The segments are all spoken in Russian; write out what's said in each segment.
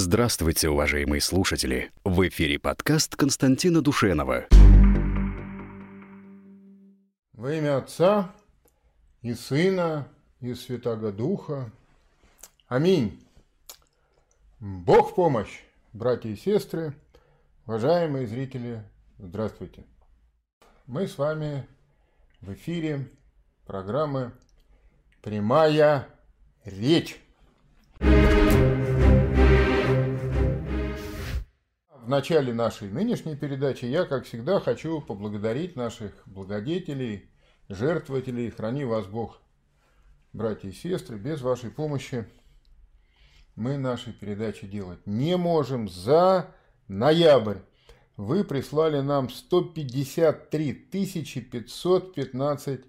Здравствуйте, уважаемые слушатели! В эфире подкаст Константина Душенова. Во имя Отца и Сына и Святаго Духа. Аминь. Бог в помощь, братья и сестры, уважаемые зрители, здравствуйте. Мы с вами в эфире программы «Прямая речь». В начале нашей нынешней передачи я, как всегда, хочу поблагодарить наших благодетелей, жертвователей. Храни вас Бог, братья и сестры. Без вашей помощи мы наши передачи делать не можем. За ноябрь вы прислали нам 153 515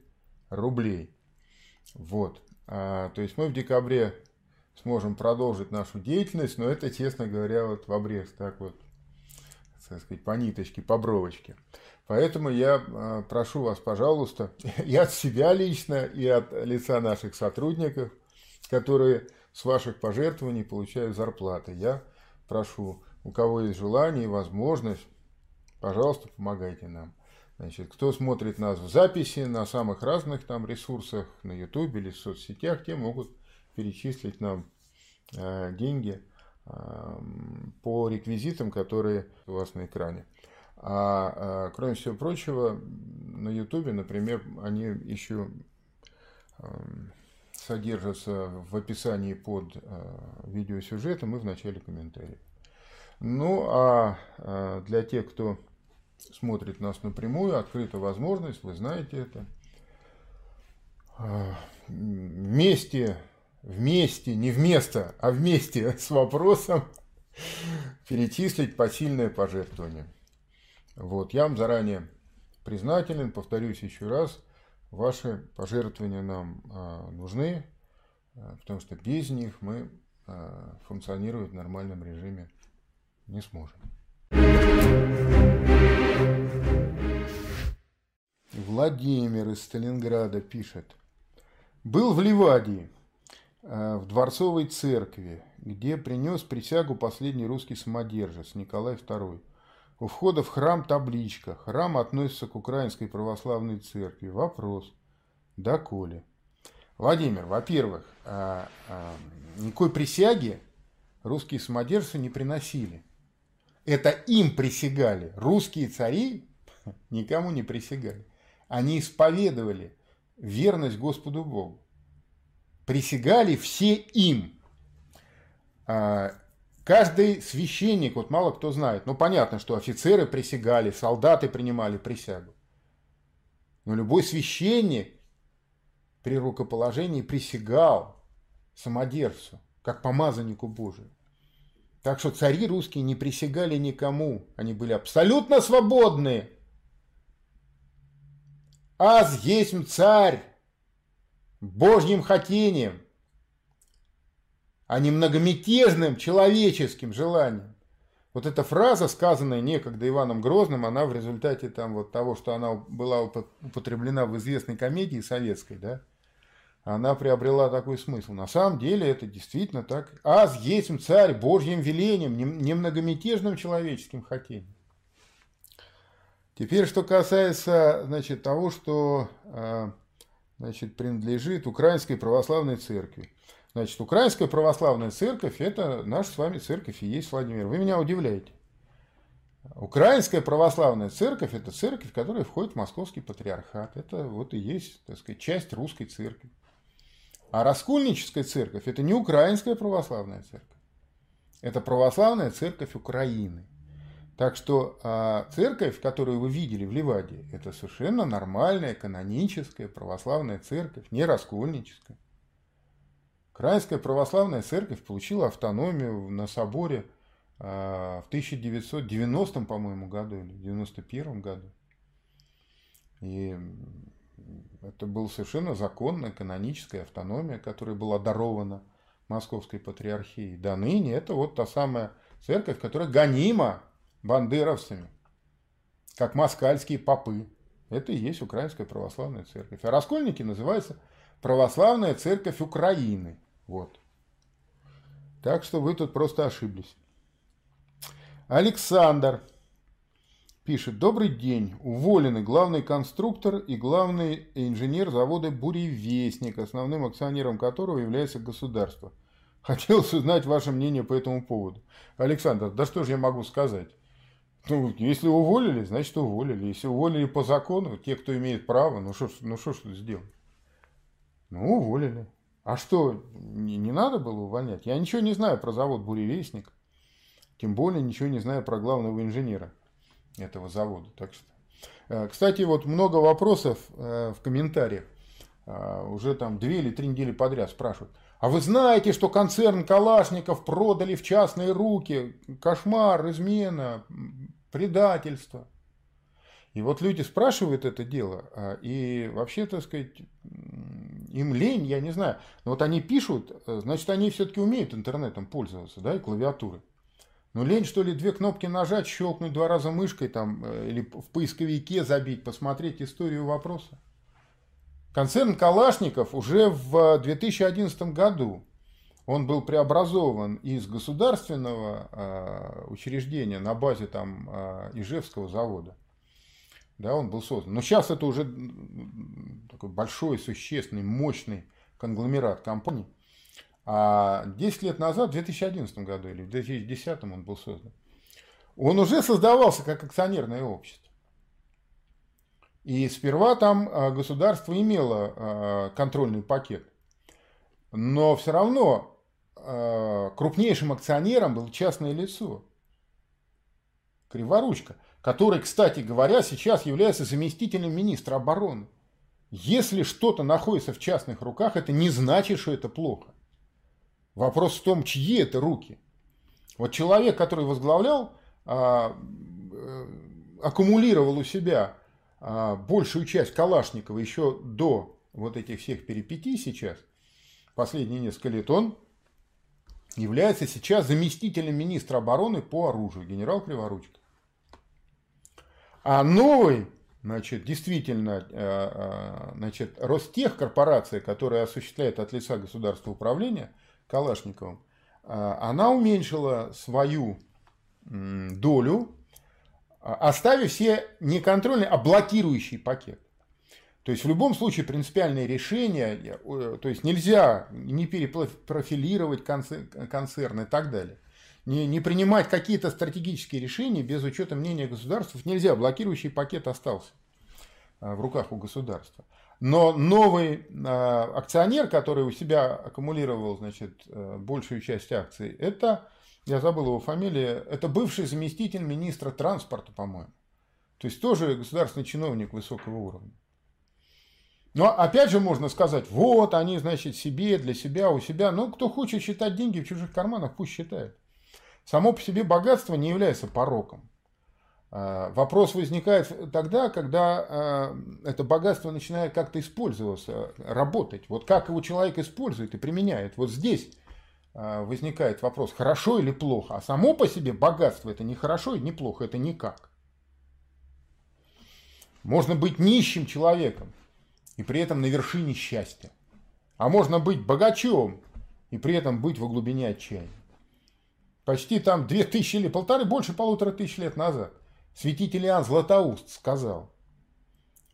рублей. Вот. А, то есть мы в декабре сможем продолжить нашу деятельность, но это, честно говоря, вот в обрез так вот так сказать, по ниточке, по бровочке. Поэтому я а, прошу вас, пожалуйста, и от себя лично, и от лица наших сотрудников, которые с ваших пожертвований получают зарплаты. Я прошу, у кого есть желание и возможность, пожалуйста, помогайте нам. Значит, кто смотрит нас в записи на самых разных там ресурсах, на YouTube или в соцсетях, те могут перечислить нам э, деньги по реквизитам, которые у вас на экране. А, а кроме всего прочего, на Ютубе, например, они еще содержатся в описании под а, видеосюжетом и в начале комментариев. Ну а, а для тех, кто смотрит нас напрямую, открыта возможность, вы знаете это. Вместе вместе, не вместо, а вместе с вопросом перечислить посильное пожертвование. Вот, я вам заранее признателен, повторюсь еще раз, ваши пожертвования нам а, нужны, а, потому что без них мы а, функционировать в нормальном режиме не сможем. Владимир из Сталинграда пишет. Был в Ливадии, Э, в Дворцовой церкви, где принес присягу последний русский самодержец Николай II. У входа в храм табличка. Храм относится к Украинской Православной Церкви. Вопрос. Доколе? Владимир, во-первых, э, э, никакой присяги русские самодержцы не приносили. Это им присягали. Русские цари никому не присягали. Они исповедовали верность Господу Богу присягали все им. А, каждый священник, вот мало кто знает, ну понятно, что офицеры присягали, солдаты принимали присягу. Но любой священник при рукоположении присягал самодержцу, как помазаннику Божию. Так что цари русские не присягали никому, они были абсолютно свободны. Аз есть царь, Божьим хотением, а не многомятежным человеческим желанием. Вот эта фраза, сказанная некогда Иваном Грозным, она в результате там вот того, что она была употреблена в известной комедии советской, да, она приобрела такой смысл. На самом деле это действительно так. Аз есть царь Божьим велением, не многомятежным человеческим хотением. Теперь, что касается значит, того, что а, значит, принадлежит Украинской Православной Церкви. Значит, Украинская Православная Церковь – это наша с вами церковь и есть Владимир. Вы меня удивляете. Украинская Православная Церковь – это церковь, которая входит в Московский Патриархат. Это вот и есть, так сказать, часть русской церкви. А Раскольническая Церковь – это не Украинская Православная Церковь. Это Православная Церковь Украины – так что а, церковь, которую вы видели в Ливаде, это совершенно нормальная, каноническая православная церковь, не раскольническая. Украинская православная церковь получила автономию на соборе а, в 1990, по-моему, году или 91 году. И это была совершенно законная каноническая автономия, которая была дарована Московской патриархией. До ныне это вот та самая церковь, которая гонима бандеровцами, как москальские попы. Это и есть Украинская Православная Церковь. А раскольники называются Православная Церковь Украины. Вот. Так что вы тут просто ошиблись. Александр пишет. Добрый день. Уволены главный конструктор и главный инженер завода «Буревестник», основным акционером которого является государство. Хотелось узнать ваше мнение по этому поводу. Александр, да что же я могу сказать? Ну, если уволили, значит уволили. Если уволили по закону, те, кто имеет право, ну что ну что ж тут сделать? Ну, уволили. А что, не, не надо было увольнять? Я ничего не знаю про завод «Буревестник». Тем более ничего не знаю про главного инженера этого завода. Так что. Э, кстати, вот много вопросов э, в комментариях. Э, уже там две или три недели подряд спрашивают. А вы знаете, что концерн Калашников продали в частные руки? Кошмар, измена, предательство. И вот люди спрашивают это дело, и вообще, так сказать, им лень, я не знаю. Но вот они пишут, значит, они все-таки умеют интернетом пользоваться, да, и клавиатурой. Ну, лень, что ли, две кнопки нажать, щелкнуть два раза мышкой там, э, или в поисковике забить, посмотреть историю вопроса. Концерн Калашников уже в 2011 году он был преобразован из государственного э, учреждения на базе там э, Ижевского завода. Да, он был создан. Но сейчас это уже такой большой, существенный, мощный конгломерат компаний. А 10 лет назад, в 2011 году или в 2010 он был создан, он уже создавался как акционерное общество. И сперва там а, государство имело а, контрольный пакет. Но все равно а, крупнейшим акционером был частное лицо. Криворучка, который, кстати говоря, сейчас является заместителем министра обороны. Если что-то находится в частных руках, это не значит, что это плохо. Вопрос в том, чьи это руки. Вот человек, который возглавлял, а, э, аккумулировал у себя а, большую часть Калашникова еще до вот этих всех перипетий сейчас, последние несколько лет, он является сейчас заместителем министра обороны по оружию, генерал Криворучка. А новый, значит, действительно, э, э, значит, Ростех, корпорация, которая осуществляет от лица государства управления – Калашниковым, а, она уменьшила свою долю, оставив все не контрольный, а блокирующий пакет. То есть в любом случае принципиальное решение, то есть нельзя не перепрофилировать концерны и так далее. Не, не принимать какие-то стратегические решения без учета мнения государств нельзя. Блокирующий пакет остался а, в руках у государства. Но новый а, акционер, который у себя аккумулировал значит, э, большую часть акций, это, я забыл его фамилию, это бывший заместитель министра транспорта, по-моему. То есть тоже государственный чиновник высокого уровня. Но опять же можно сказать, вот они, значит, себе, для себя, у себя. Но кто хочет считать деньги в чужих карманах, пусть считает. Само по себе богатство не является пороком. А, вопрос возникает тогда, когда а, это богатство начинает как-то использоваться, работать. Вот как его человек использует и применяет. Вот здесь а, возникает вопрос, хорошо или плохо. А само по себе богатство это не хорошо и не плохо, это никак. Можно быть нищим человеком и при этом на вершине счастья. А можно быть богачом и при этом быть во глубине отчаяния. Почти там две тысячи или полторы, больше полутора тысяч лет назад святитель Иоанн Златоуст сказал,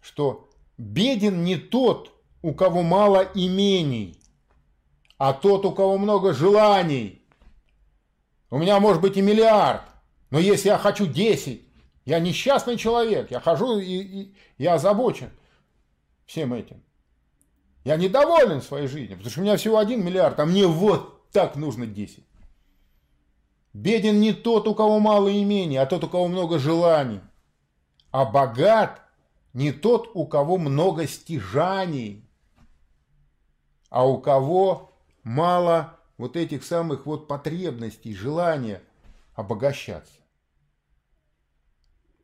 что беден не тот, у кого мало имений, а тот, у кого много желаний. У меня может быть и миллиард, но если я хочу 10, я несчастный человек, я хожу и, и я озабочен всем этим. Я недоволен своей жизнью, потому что у меня всего один миллиард, а мне вот так нужно 10. Беден не тот, у кого мало имени, а тот, у кого много желаний. А богат не тот, у кого много стяжаний, а у кого мало вот этих самых вот потребностей, желания обогащаться.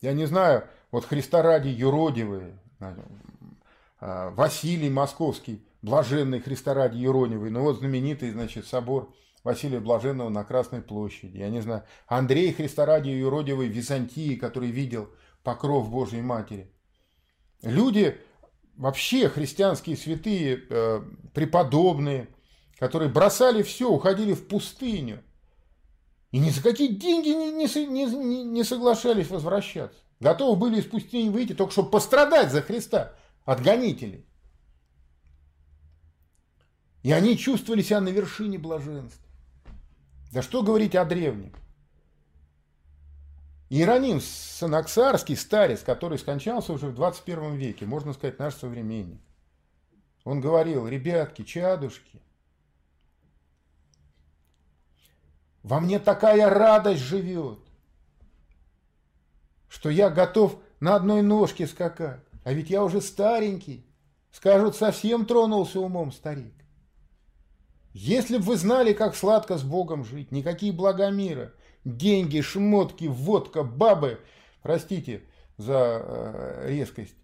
Я не знаю, вот Христа ради юродивые, Василий Московский, блаженный Христа ради юродивый, ну вот знаменитый, значит, собор Василия Блаженного на Красной площади, я не знаю, Андрей Христорадий Юродивый в Византии, который видел покров Божьей Матери. Люди, вообще христианские святые, э, преподобные, которые бросали все, уходили в пустыню. И ни за какие деньги не, не, не, не соглашались возвращаться. Готовы были из пустыни выйти, только чтобы пострадать за Христа от гонителей. И они чувствовали себя на вершине блаженства. Да что говорить о древних. Иероним Санаксарский, старец, который скончался уже в 21 веке, можно сказать, наш современник. Он говорил, ребятки, чадушки, во мне такая радость живет, что я готов на одной ножке скакать. А ведь я уже старенький. Скажут, совсем тронулся умом старик. Если бы вы знали, как сладко с Богом жить, никакие блага мира, деньги, шмотки, водка, бабы, простите за э, резкость,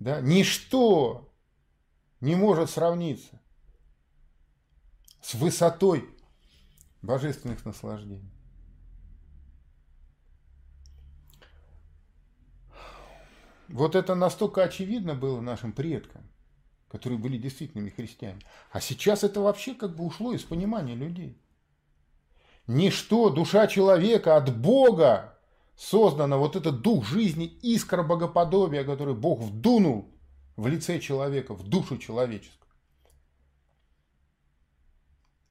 да, ничто не может сравниться с высотой божественных наслаждений. Вот это настолько очевидно было нашим предкам, которые были действительными христианами. А сейчас это вообще как бы ушло из понимания людей. Ничто, душа человека от Бога создана, вот этот дух жизни, искра богоподобия, который Бог вдунул в лице человека, в душу человеческую.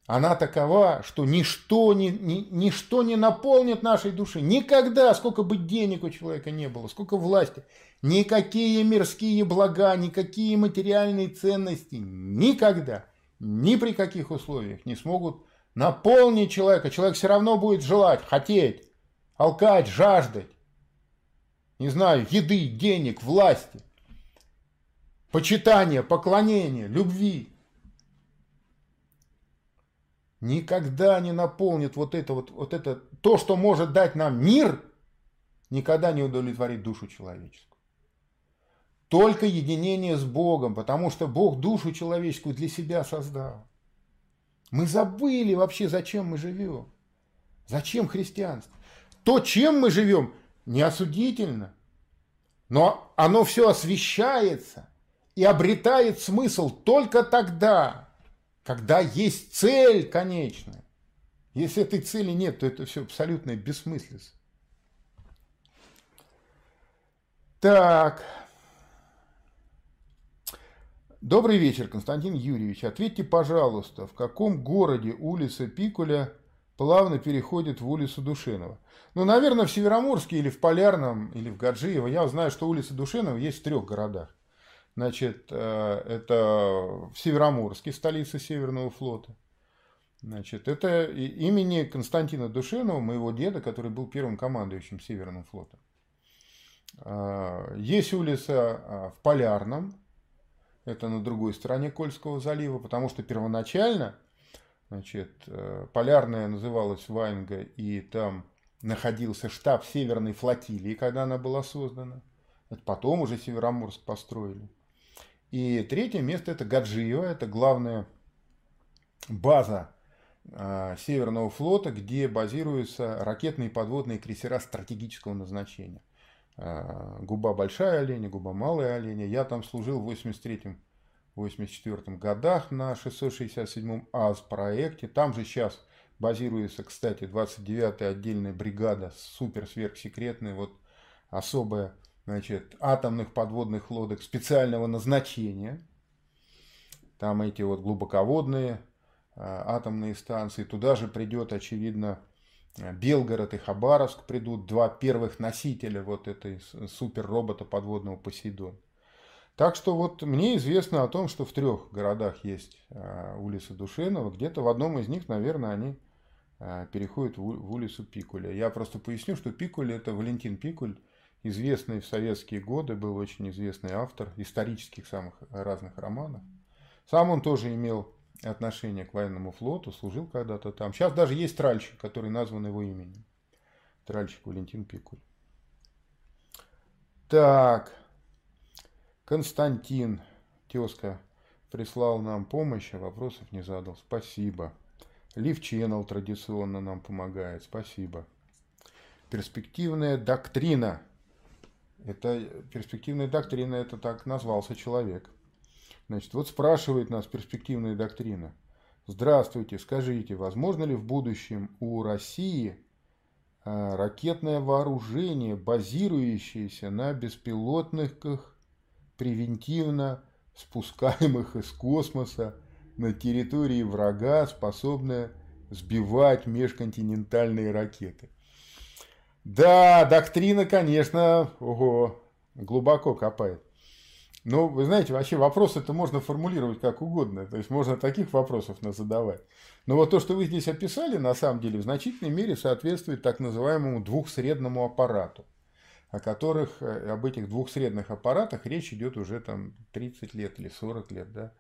Она такова, что ничто не, ни, ничто не наполнит нашей души. Никогда, сколько бы денег у человека не было, сколько власти, никакие мирские блага, никакие материальные ценности никогда, ни при каких условиях не смогут наполнить человека. Человек все равно будет желать, хотеть, алкать, жаждать. Не знаю, еды, денег, власти, почитания, поклонения, любви никогда не наполнит вот это вот, вот это, то, что может дать нам мир, никогда не удовлетворит душу человеческую. Только единение с Богом, потому что Бог душу человеческую для себя создал. Мы забыли вообще, зачем мы живем. Зачем христианство? То, чем мы живем, не осудительно. Но оно все освещается и обретает смысл только тогда, когда есть цель конечная. Если этой цели нет, то это все абсолютная бессмыслица. Так. Добрый вечер, Константин Юрьевич. Ответьте, пожалуйста, в каком городе улица Пикуля плавно переходит в улицу Душинова? Ну, наверное, в Североморске или в Полярном, или в Гаджиево. Я знаю, что улица Душинова есть в трех городах. Значит, э, это в Североморске, столица Северного флота. Значит, это имени Константина Душенова, моего деда, который был первым командующим Северным флотом. Э, есть улица э, в Полярном, это на другой стороне Кольского залива, потому что первоначально значит, Полярная называлась Ваенга, и там находился штаб Северной флотилии, когда она была создана. Потом уже Североморск построили. И третье место это Гаджиево, это главная база э, Северного флота, где базируются ракетные подводные крейсера стратегического назначения. Э, губа большая оленя, губа малая оленя. Я там служил в 83-84 годах на 667-м АЗ проекте. Там же сейчас базируется, кстати, 29-я отдельная бригада, супер сверхсекретная, вот особая значит, атомных подводных лодок специального назначения. Там эти вот глубоководные а, атомные станции. Туда же придет, очевидно, Белгород и Хабаровск придут, два первых носителя вот этой суперробота подводного Посейдон. Так что вот мне известно о том, что в трех городах есть а, улица Душенова, где-то в одном из них, наверное, они переходят в улицу Пикуля. Я просто поясню, что Пикуль это Валентин Пикуль, известный в советские годы, был очень известный автор исторических самых разных романов. Сам он тоже имел отношение к военному флоту, служил когда-то там. Сейчас даже есть тральщик, который назван его именем. Тральщик Валентин Пикуль. Так, Константин, тезка, прислал нам помощь, а вопросов не задал. Спасибо. Лив Channel традиционно нам помогает. Спасибо. Перспективная доктрина – это перспективная доктрина, это так назвался человек. Значит, вот спрашивает нас перспективная доктрина. Здравствуйте, скажите, возможно ли в будущем у России а, ракетное вооружение, базирующееся на беспилотных превентивно спускаемых из космоса на территории врага, способное сбивать межконтинентальные ракеты. Да, доктрина, конечно, ого, глубоко копает. Но, вы знаете, вообще вопросы это можно формулировать как угодно. То есть, можно таких вопросов задавать. Но вот то, что вы здесь описали, на самом деле, в значительной мере соответствует так называемому двухсредному аппарату, о которых, э, об этих двухсредных аппаратах речь идет уже там 30 лет или 40 лет. Да?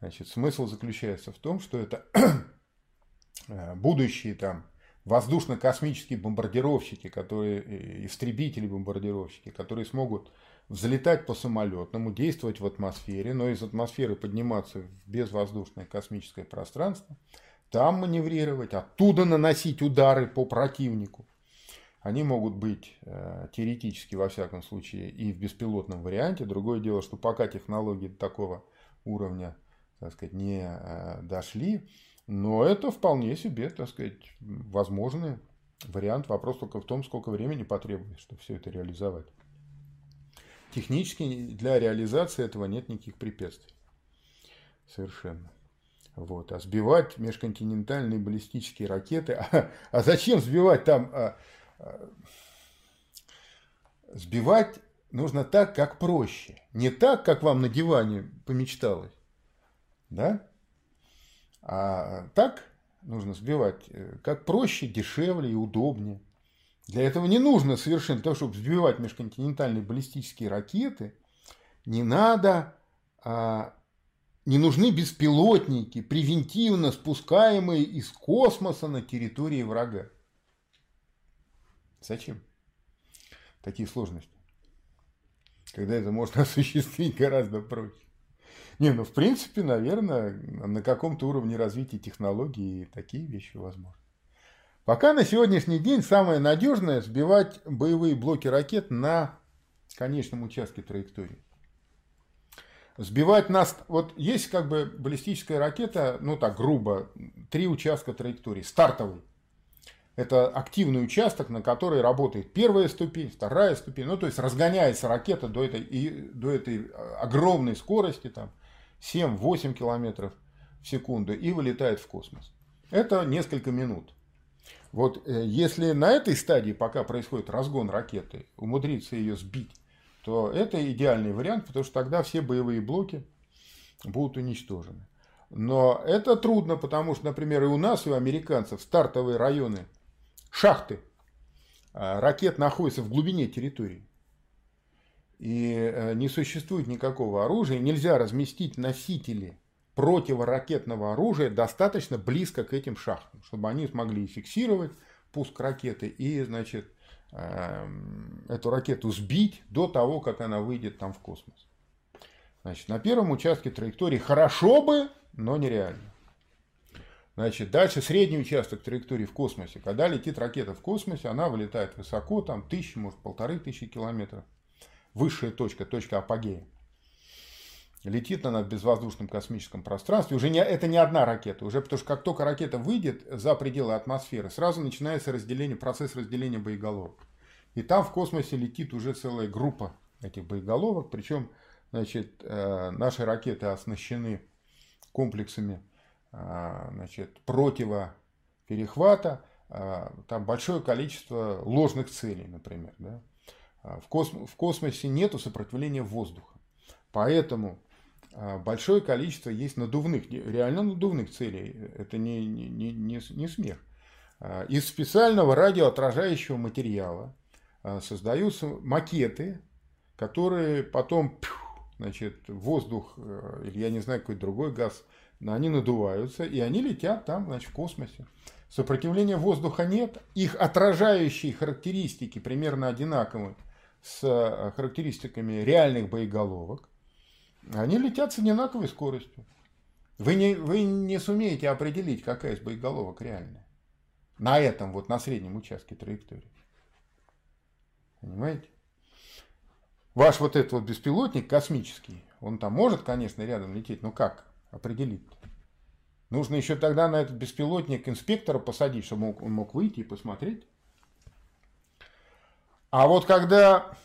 Значит, смысл заключается в том, что это э, будущие там воздушно-космические бомбардировщики, которые, э, истребители-бомбардировщики, которые смогут взлетать по самолетному, действовать в атмосфере, но из атмосферы подниматься в безвоздушное космическое пространство, там маневрировать, оттуда наносить удары по противнику. Они могут быть э, теоретически, во всяком случае, и в беспилотном варианте. Другое дело, что пока технологии такого уровня так сказать, не э, дошли, но это вполне себе, так сказать, возможный вариант. Вопрос только в том, сколько времени потребуется, чтобы все это реализовать. Технически для реализации этого нет никаких препятствий. Совершенно. Вот. А сбивать межконтинентальные баллистические ракеты... А, а зачем сбивать там... А, а, сбивать нужно так, как проще. Не так, как вам на диване помечталось. Да? А так нужно сбивать э, как проще, дешевле и удобнее. Для этого не нужно совершенно, для того, чтобы сбивать межконтинентальные баллистические ракеты, не надо, а, не нужны беспилотники, превентивно спускаемые из космоса на территории врага. Зачем? Такие сложности. Когда это можно осуществить гораздо проще. Не, ну в принципе, наверное, на каком-то уровне развития технологий такие вещи возможны. Пока на сегодняшний день самое надежное сбивать боевые блоки ракет на конечном участке траектории. Сбивать нас... Вот есть как бы баллистическая ракета, ну так грубо, три участка траектории. Стартовый. Это активный участок, на который работает первая ступень, вторая ступень. Ну, то есть разгоняется ракета до этой, и, до этой огромной скорости, там, 7-8 километров в секунду, и вылетает в космос. Это несколько минут. Вот э, если на этой стадии, пока происходит разгон ракеты, умудриться ее сбить, то это идеальный вариант, потому что тогда все боевые блоки будут уничтожены. Но это трудно, потому что, например, и у нас, и у американцев стартовые районы, шахты а, ракет находятся в глубине территории. И э, не существует никакого оружия, нельзя разместить носители противоракетного оружия достаточно близко к этим шахтам, чтобы они смогли фиксировать пуск ракеты и, значит, эм, эту ракету сбить до того, как она выйдет там в космос. Значит, на первом участке траектории хорошо бы, но нереально. Значит, дальше средний участок траектории в космосе. Когда летит ракета в космосе, она вылетает высоко, там тысячи, может полторы тысячи километров. Высшая точка, точка апогея летит она в безвоздушном космическом пространстве. Уже не, это не одна ракета, уже потому что как только ракета выйдет за пределы атмосферы, сразу начинается разделение, процесс разделения боеголовок. И там в космосе летит уже целая группа этих боеголовок, причем значит, э, наши ракеты оснащены комплексами э, значит, противоперехвата, э, там большое количество ложных целей, например. Да? В, космо, в космосе нет сопротивления воздуха. Поэтому а, большое количество есть надувных, реально надувных целей. Это не, не, не, не смех. А, из специального радиоотражающего материала а, создаются макеты, которые потом значит, воздух э, или я не знаю какой другой газ, они надуваются и они летят там значит, в космосе. Сопротивления воздуха нет, их отражающие характеристики примерно одинаковы с характеристиками реальных боеголовок. Они летят с одинаковой скоростью. Вы не, вы не сумеете определить, какая из боеголовок реальная. На этом, вот на среднем участке траектории. Понимаете? Ваш вот этот вот беспилотник космический, он там может, конечно, рядом лететь, но как определить? Нужно еще тогда на этот беспилотник инспектора посадить, чтобы он мог выйти и посмотреть. А вот когда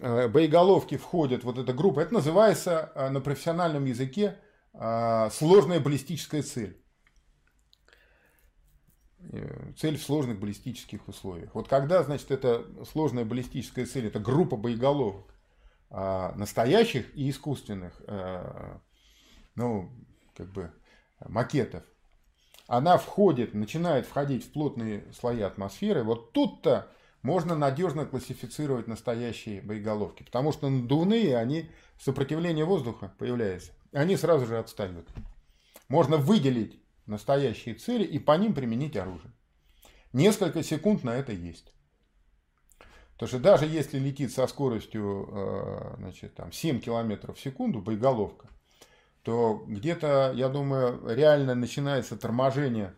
э, боеголовки входят, вот эта группа, это называется э, на профессиональном языке э, сложная баллистическая цель. Цель в сложных баллистических условиях. Вот когда, значит, это сложная баллистическая цель, это группа боеголовок, настоящих и искусственных, ну, как бы, макетов, она входит, начинает входить в плотные слои атмосферы, вот тут-то можно надежно классифицировать настоящие боеголовки. Потому что надувные, они, сопротивление воздуха появляется, они сразу же отстают. Можно выделить настоящие цели и по ним применить оружие. Несколько секунд на это есть. Потому что даже если летит со скоростью э, значит, там, 7 км в секунду боеголовка, то где-то, я думаю, реально начинается торможение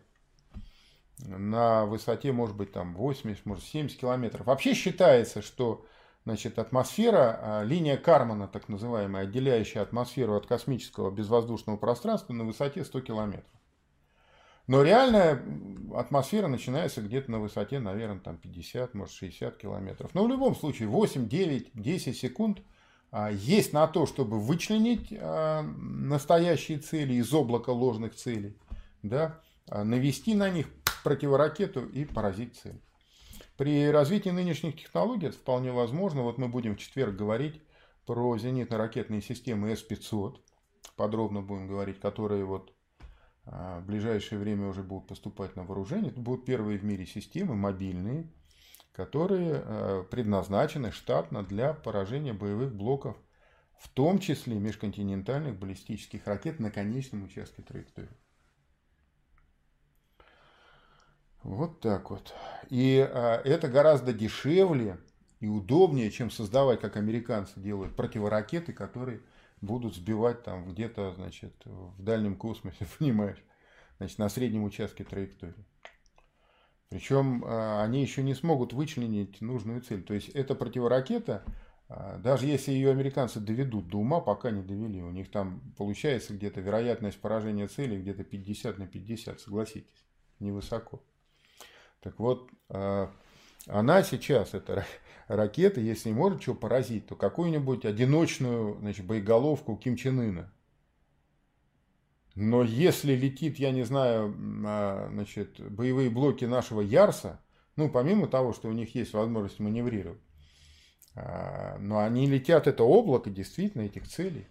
на высоте, может быть, там 80, может 70 километров. Вообще считается, что значит, атмосфера, а, линия Кармана, так называемая, отделяющая атмосферу от космического безвоздушного пространства на высоте 100 километров. Но реальная атмосфера начинается где-то на высоте, наверное, там 50, может 60 километров. Но в любом случае 8, 9, 10 секунд а, есть на то, чтобы вычленить а, настоящие цели из облака ложных целей, да, навести на них противоракету и поразить цель. При развитии нынешних технологий это вполне возможно. Вот мы будем в четверг говорить про зенитно-ракетные системы С-500. Подробно будем говорить, которые вот а, в ближайшее время уже будут поступать на вооружение. Это будут первые в мире системы, мобильные, которые а, предназначены штатно для поражения боевых блоков, в том числе межконтинентальных баллистических ракет на конечном участке траектории. Вот так вот. И а, это гораздо дешевле и удобнее, чем создавать, как американцы делают, противоракеты, которые будут сбивать там где-то, значит, в дальнем космосе, понимаешь, значит, на среднем участке траектории. Причем а, они еще не смогут вычленить нужную цель. То есть эта противоракета, а, даже если ее американцы доведут до ума, пока не довели, у них там получается где-то вероятность поражения цели где-то 50 на 50, согласитесь, невысоко. Так вот, а, она сейчас, эта ракета, если не может что поразить, то какую-нибудь одиночную значит, боеголовку Ким Чен Ына. Но если летит, я не знаю, а, значит, боевые блоки нашего Ярса, ну, помимо того, что у них есть возможность маневрировать, а, но они летят, это облако действительно этих целей.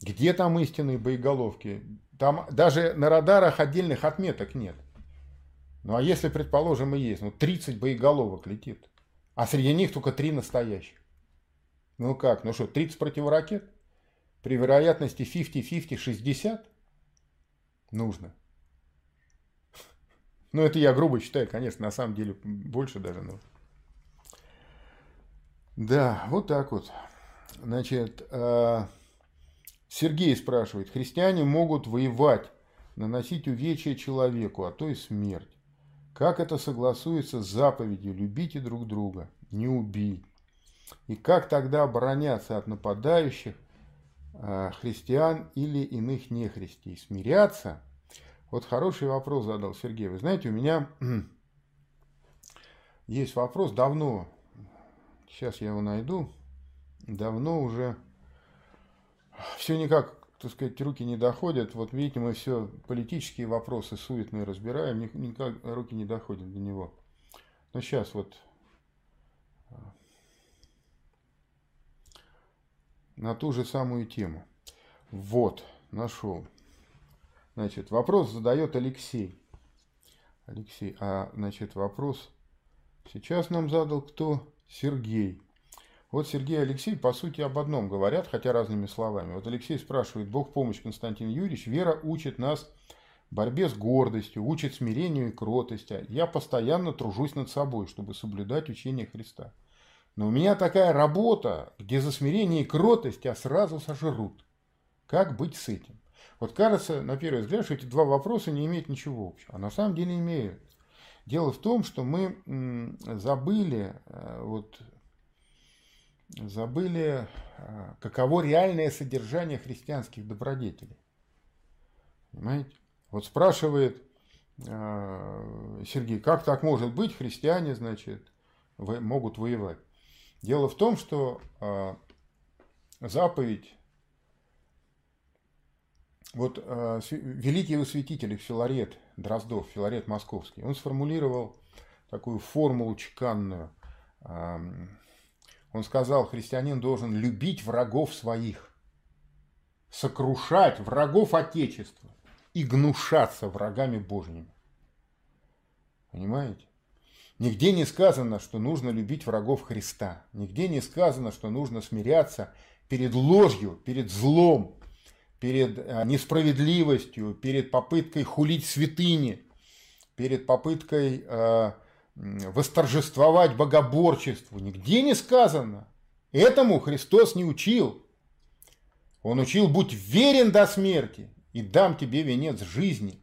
Где там истинные боеголовки? Там даже на радарах отдельных отметок нет. Ну а если, предположим, и есть, ну 30 боеголовок летит, а среди них только 3 настоящих. Ну как, ну что, 30 противоракет? При вероятности 50-50, 60 нужно. Ну это я грубо считаю, конечно, на самом деле больше даже нужно. Да, вот так вот. Значит, э, Сергей спрашивает, христиане могут воевать, наносить увечья человеку, а то и смерть. Как это согласуется с заповедью «любите друг друга, не убить»? И как тогда обороняться от нападающих э, христиан или иных нехристей? Смиряться? Вот хороший вопрос задал Сергей. Вы знаете, у меня есть вопрос давно, сейчас я его найду, давно уже, все никак так сказать, руки не доходят. Вот видите, мы все политические вопросы суетные разбираем, никак руки не доходят до него. Но сейчас вот э, на ту же самую тему. Вот, нашел. Значит, вопрос задает Алексей. Алексей, а, значит, вопрос сейчас нам задал кто? Сергей. Вот Сергей и Алексей, по сути, об одном говорят, хотя разными словами. Вот Алексей спрашивает, Бог помощь, Константин Юрьевич, вера учит нас борьбе с гордостью, учит смирению и кротости. Я постоянно тружусь над собой, чтобы соблюдать учение Христа. Но у меня такая работа, где за смирение и кротость тебя сразу сожрут. Как быть с этим? Вот кажется, на первый взгляд, что эти два вопроса не имеют ничего общего. А на самом деле имеют. Дело в том, что мы забыли э, вот забыли, а, каково реальное содержание христианских добродетелей. Понимаете? Вот спрашивает э, Сергей, как так может быть, христиане, значит, могут воевать? Дело в том, что э, заповедь, вот великий святитель Филарет Дроздов, Филарет Московский, он сформулировал такую формулу чеканную. Он сказал, христианин должен любить врагов своих, сокрушать врагов Отечества и гнушаться врагами Божьими. Понимаете? Нигде не сказано, что нужно любить врагов Христа. Нигде не сказано, что нужно смиряться перед ложью, перед злом, перед э, несправедливостью, перед попыткой хулить святыни, перед попыткой э, восторжествовать богоборчеству. Нигде не сказано. Этому Христос не учил. Он учил, будь верен до смерти, и дам тебе венец жизни.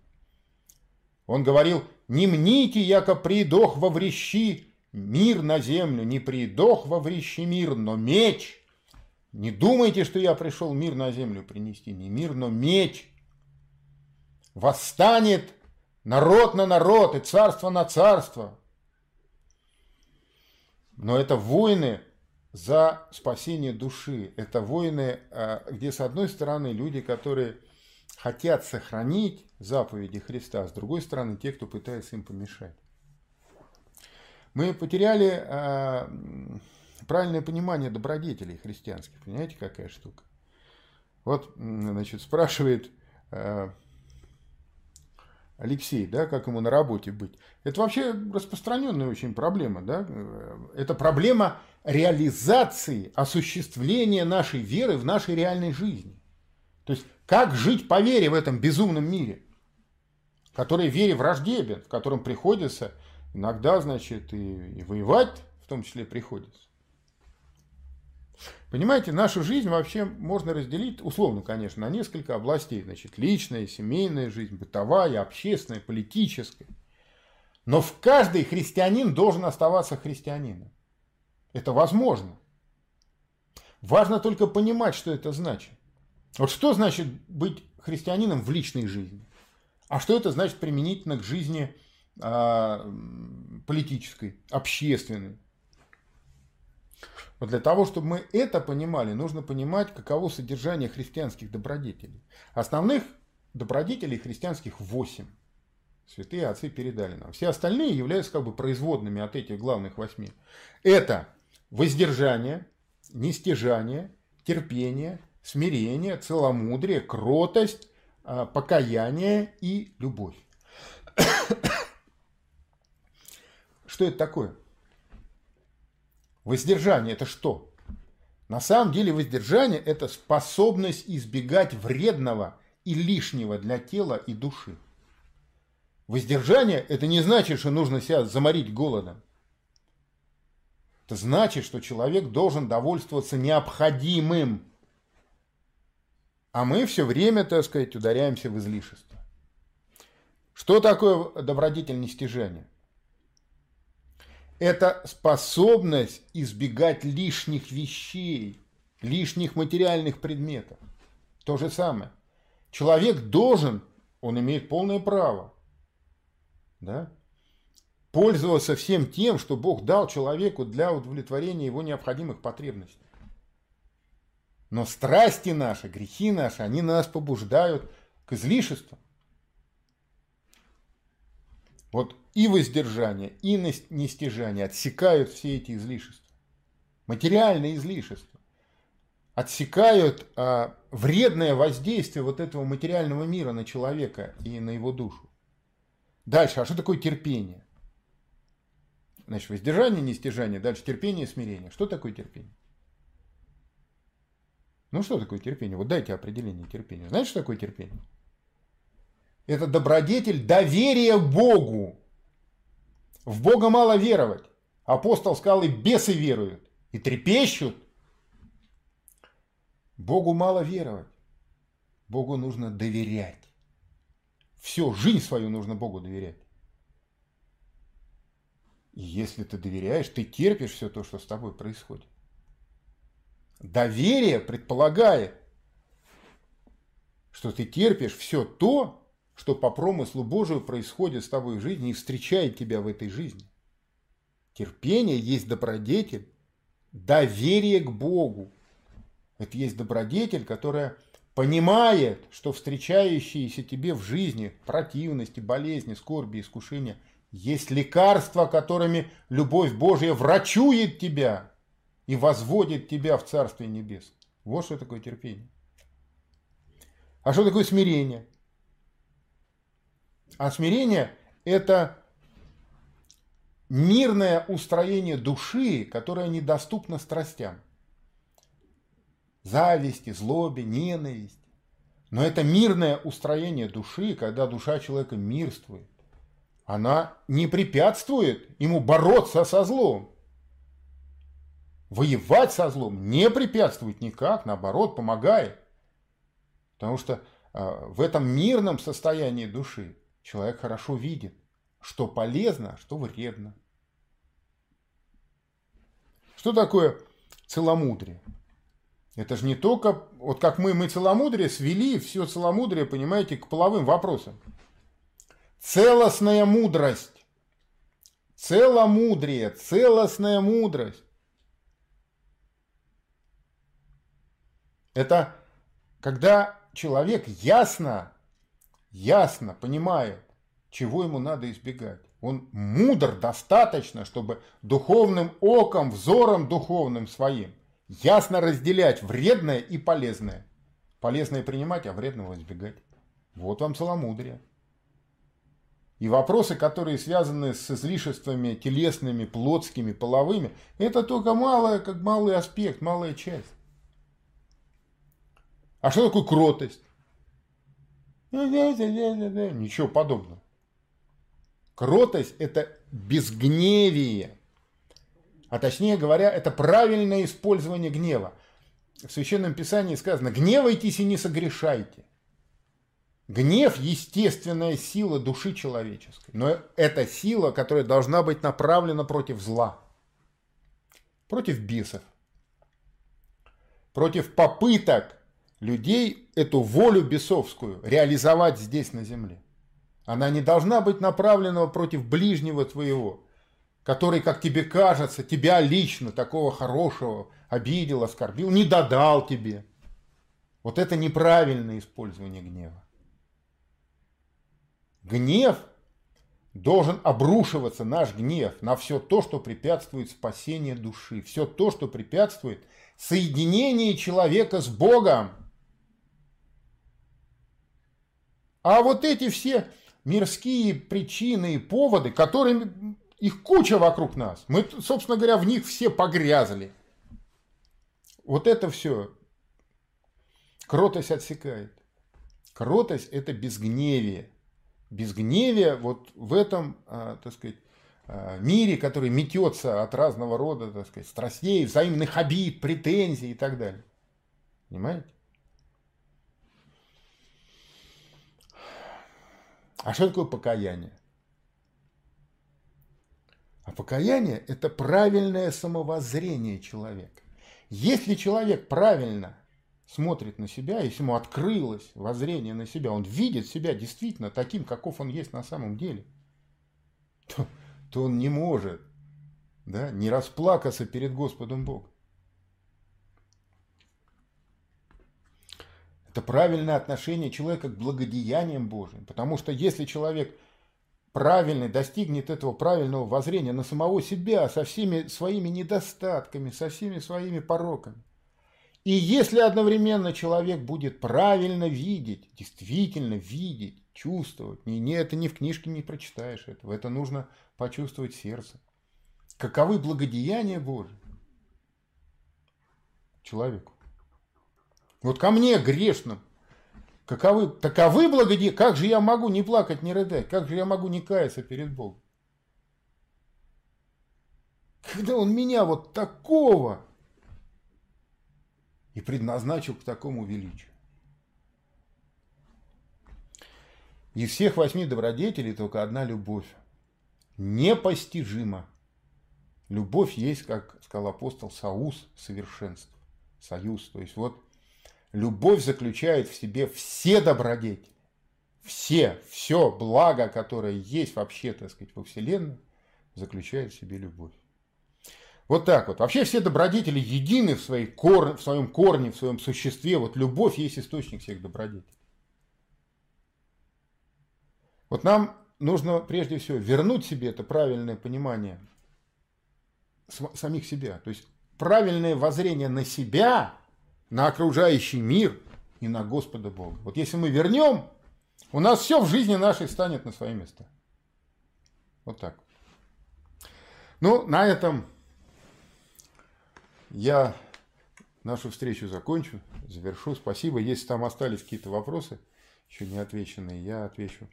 Он говорил, не мните, яко придох во врещи мир на землю, не придох во врещи мир, но меч. Не думайте, что я пришел мир на землю принести, не мир, но меч. Восстанет народ на народ и царство на царство. Но это войны за спасение души. Это войны, а, где с одной стороны люди, которые хотят сохранить заповеди Христа, а с другой стороны те, кто пытается им помешать. Мы потеряли а, правильное понимание добродетелей христианских. Понимаете, какая штука? Вот, значит, спрашивает а, Алексей, да, как ему на работе быть. Это вообще распространенная очень проблема, да. Это проблема реализации, осуществления нашей веры в нашей реальной жизни. То есть, как жить по вере в этом безумном мире, который вере враждебен, в котором приходится иногда, значит, и, и воевать в том числе приходится. Понимаете, нашу жизнь вообще можно разделить, условно, конечно, на несколько областей. Значит, личная, семейная жизнь, бытовая, общественная, политическая. Но в каждый христианин должен оставаться христианином. Это возможно. Важно только понимать, что это значит. Вот что значит быть христианином в личной жизни? А что это значит применительно к жизни э, политической, общественной? Вот для того, чтобы мы это понимали, нужно понимать, каково содержание христианских добродетелей. Основных добродетелей христианских восемь. Святые отцы передали нам. Все остальные являются как бы производными от этих главных восьми. Это воздержание, нестяжание, терпение, смирение, целомудрие, кротость, а, покаяние и любовь. Что это такое? Воздержание – это что? На самом деле воздержание – это способность избегать вредного и лишнего для тела и души. Воздержание – это не значит, что нужно себя заморить голодом. Это значит, что человек должен довольствоваться необходимым. А мы все время, так сказать, ударяемся в излишество. Что такое добродетель нестяжания? Это способность избегать лишних вещей, лишних материальных предметов. То же самое. Человек должен, он имеет полное право, да, пользоваться всем тем, что Бог дал человеку для удовлетворения его необходимых потребностей. Но страсти наши, грехи наши, они нас побуждают к излишествам. Вот и воздержание, и нестяжание отсекают все эти излишества. Материальные излишества. Отсекают а, вредное воздействие вот этого материального мира на человека и на его душу. Дальше, а что такое терпение? Значит, воздержание, нестяжание, дальше терпение, смирение. Что такое терпение? Ну, что такое терпение? Вот дайте определение терпения. Знаете, что такое терпение? Это добродетель доверия Богу. В Бога мало веровать. Апостол сказал, и бесы веруют, и трепещут. Богу мало веровать. Богу нужно доверять. Все, жизнь свою нужно Богу доверять. И если ты доверяешь, ты терпишь все то, что с тобой происходит. Доверие предполагает, что ты терпишь все то, что по промыслу Божию происходит с тобой в жизни и встречает тебя в этой жизни. Терпение есть добродетель, доверие к Богу. Это есть добродетель, которая понимает, что встречающиеся тебе в жизни противности, болезни, скорби, искушения есть лекарства, которыми любовь Божья врачует тебя и возводит тебя в Царствие Небес. Вот что такое терпение. А что такое смирение? А смирение – это мирное устроение души, которое недоступно страстям зависти, злобе, ненависти. Но это мирное устроение души, когда душа человека мирствует. Она не препятствует ему бороться со злом. Воевать со злом не препятствует никак, наоборот, помогает. Потому что э, в этом мирном состоянии души человек хорошо видит, что полезно, а что вредно. Что такое целомудрие? Это же не только, вот как мы, мы целомудрие свели, все целомудрие, понимаете, к половым вопросам. Целостная мудрость. Целомудрие, целостная мудрость. Это когда человек ясно, ясно понимает, чего ему надо избегать. Он мудр достаточно, чтобы духовным оком, взором духовным своим – Ясно разделять вредное и полезное. Полезное принимать, а вредного избегать. Вот вам целомудрие. И вопросы, которые связаны с излишествами телесными, плотскими, половыми, это только малая, как малый аспект, малая часть. А что такое кротость? Ничего подобного. Кротость – это безгневие а точнее говоря, это правильное использование гнева. В Священном Писании сказано, гневайтесь и не согрешайте. Гнев – естественная сила души человеческой, но это сила, которая должна быть направлена против зла, против бесов, против попыток людей эту волю бесовскую реализовать здесь на земле. Она не должна быть направлена против ближнего твоего, который, как тебе кажется, тебя лично, такого хорошего, обидел, оскорбил, не додал тебе. Вот это неправильное использование гнева. Гнев должен обрушиваться, наш гнев, на все то, что препятствует спасению души, все то, что препятствует соединению человека с Богом. А вот эти все мирские причины и поводы, которыми их куча вокруг нас. Мы, собственно говоря, в них все погрязли. Вот это все кротость отсекает. Кротость – это безгневие. Безгневие вот в этом, а, так сказать, а, мире, который метется от разного рода, так сказать, страстей, взаимных обид, претензий и так далее. Понимаете? А что такое покаяние? А покаяние – это правильное самовоззрение человека. Если человек правильно смотрит на себя, если ему открылось воззрение на себя, он видит себя действительно таким, каков он есть на самом деле, то, то он не может да, не расплакаться перед Господом Богом. Это правильное отношение человека к благодеяниям Божьим. Потому что если человек правильный, достигнет этого правильного воззрения на самого себя, со всеми своими недостатками, со всеми своими пороками. И если одновременно человек будет правильно видеть, действительно видеть, чувствовать, не, не, это ни в книжке не прочитаешь этого, это нужно почувствовать сердце. Каковы благодеяния Божьи человеку? Вот ко мне грешным Каковы, таковы благодеяния, как же я могу не плакать, не рыдать, как же я могу не каяться перед Богом? Когда Он меня вот такого и предназначил к такому величию. Из всех восьми добродетелей только одна любовь. Непостижима. Любовь есть, как сказал апостол, союз совершенств. Союз. То есть вот Любовь заключает в себе все добродетели. все, все благо, которое есть вообще, так сказать, во Вселенной, заключает в себе любовь. Вот так вот. Вообще все добродетели едины в, своей кор... в своем корне, в своем существе. Вот любовь есть источник всех добродетелей. Вот нам нужно прежде всего вернуть себе это правильное понимание самих себя. То есть правильное воззрение на себя, на окружающий мир и на Господа Бога. Вот если мы вернем, у нас все в жизни нашей станет на свои места. Вот так. Ну, на этом я нашу встречу закончу, завершу. Спасибо. Если там остались какие-то вопросы, еще не отвеченные, я отвечу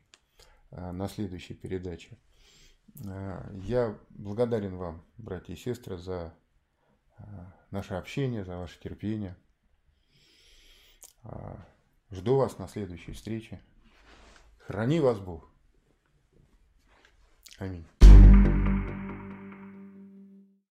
э, на следующей передаче. Э, я благодарен вам, братья и сестры, за э, наше общение, за ваше терпение. Жду вас на следующей встрече. Храни вас Бог. Аминь.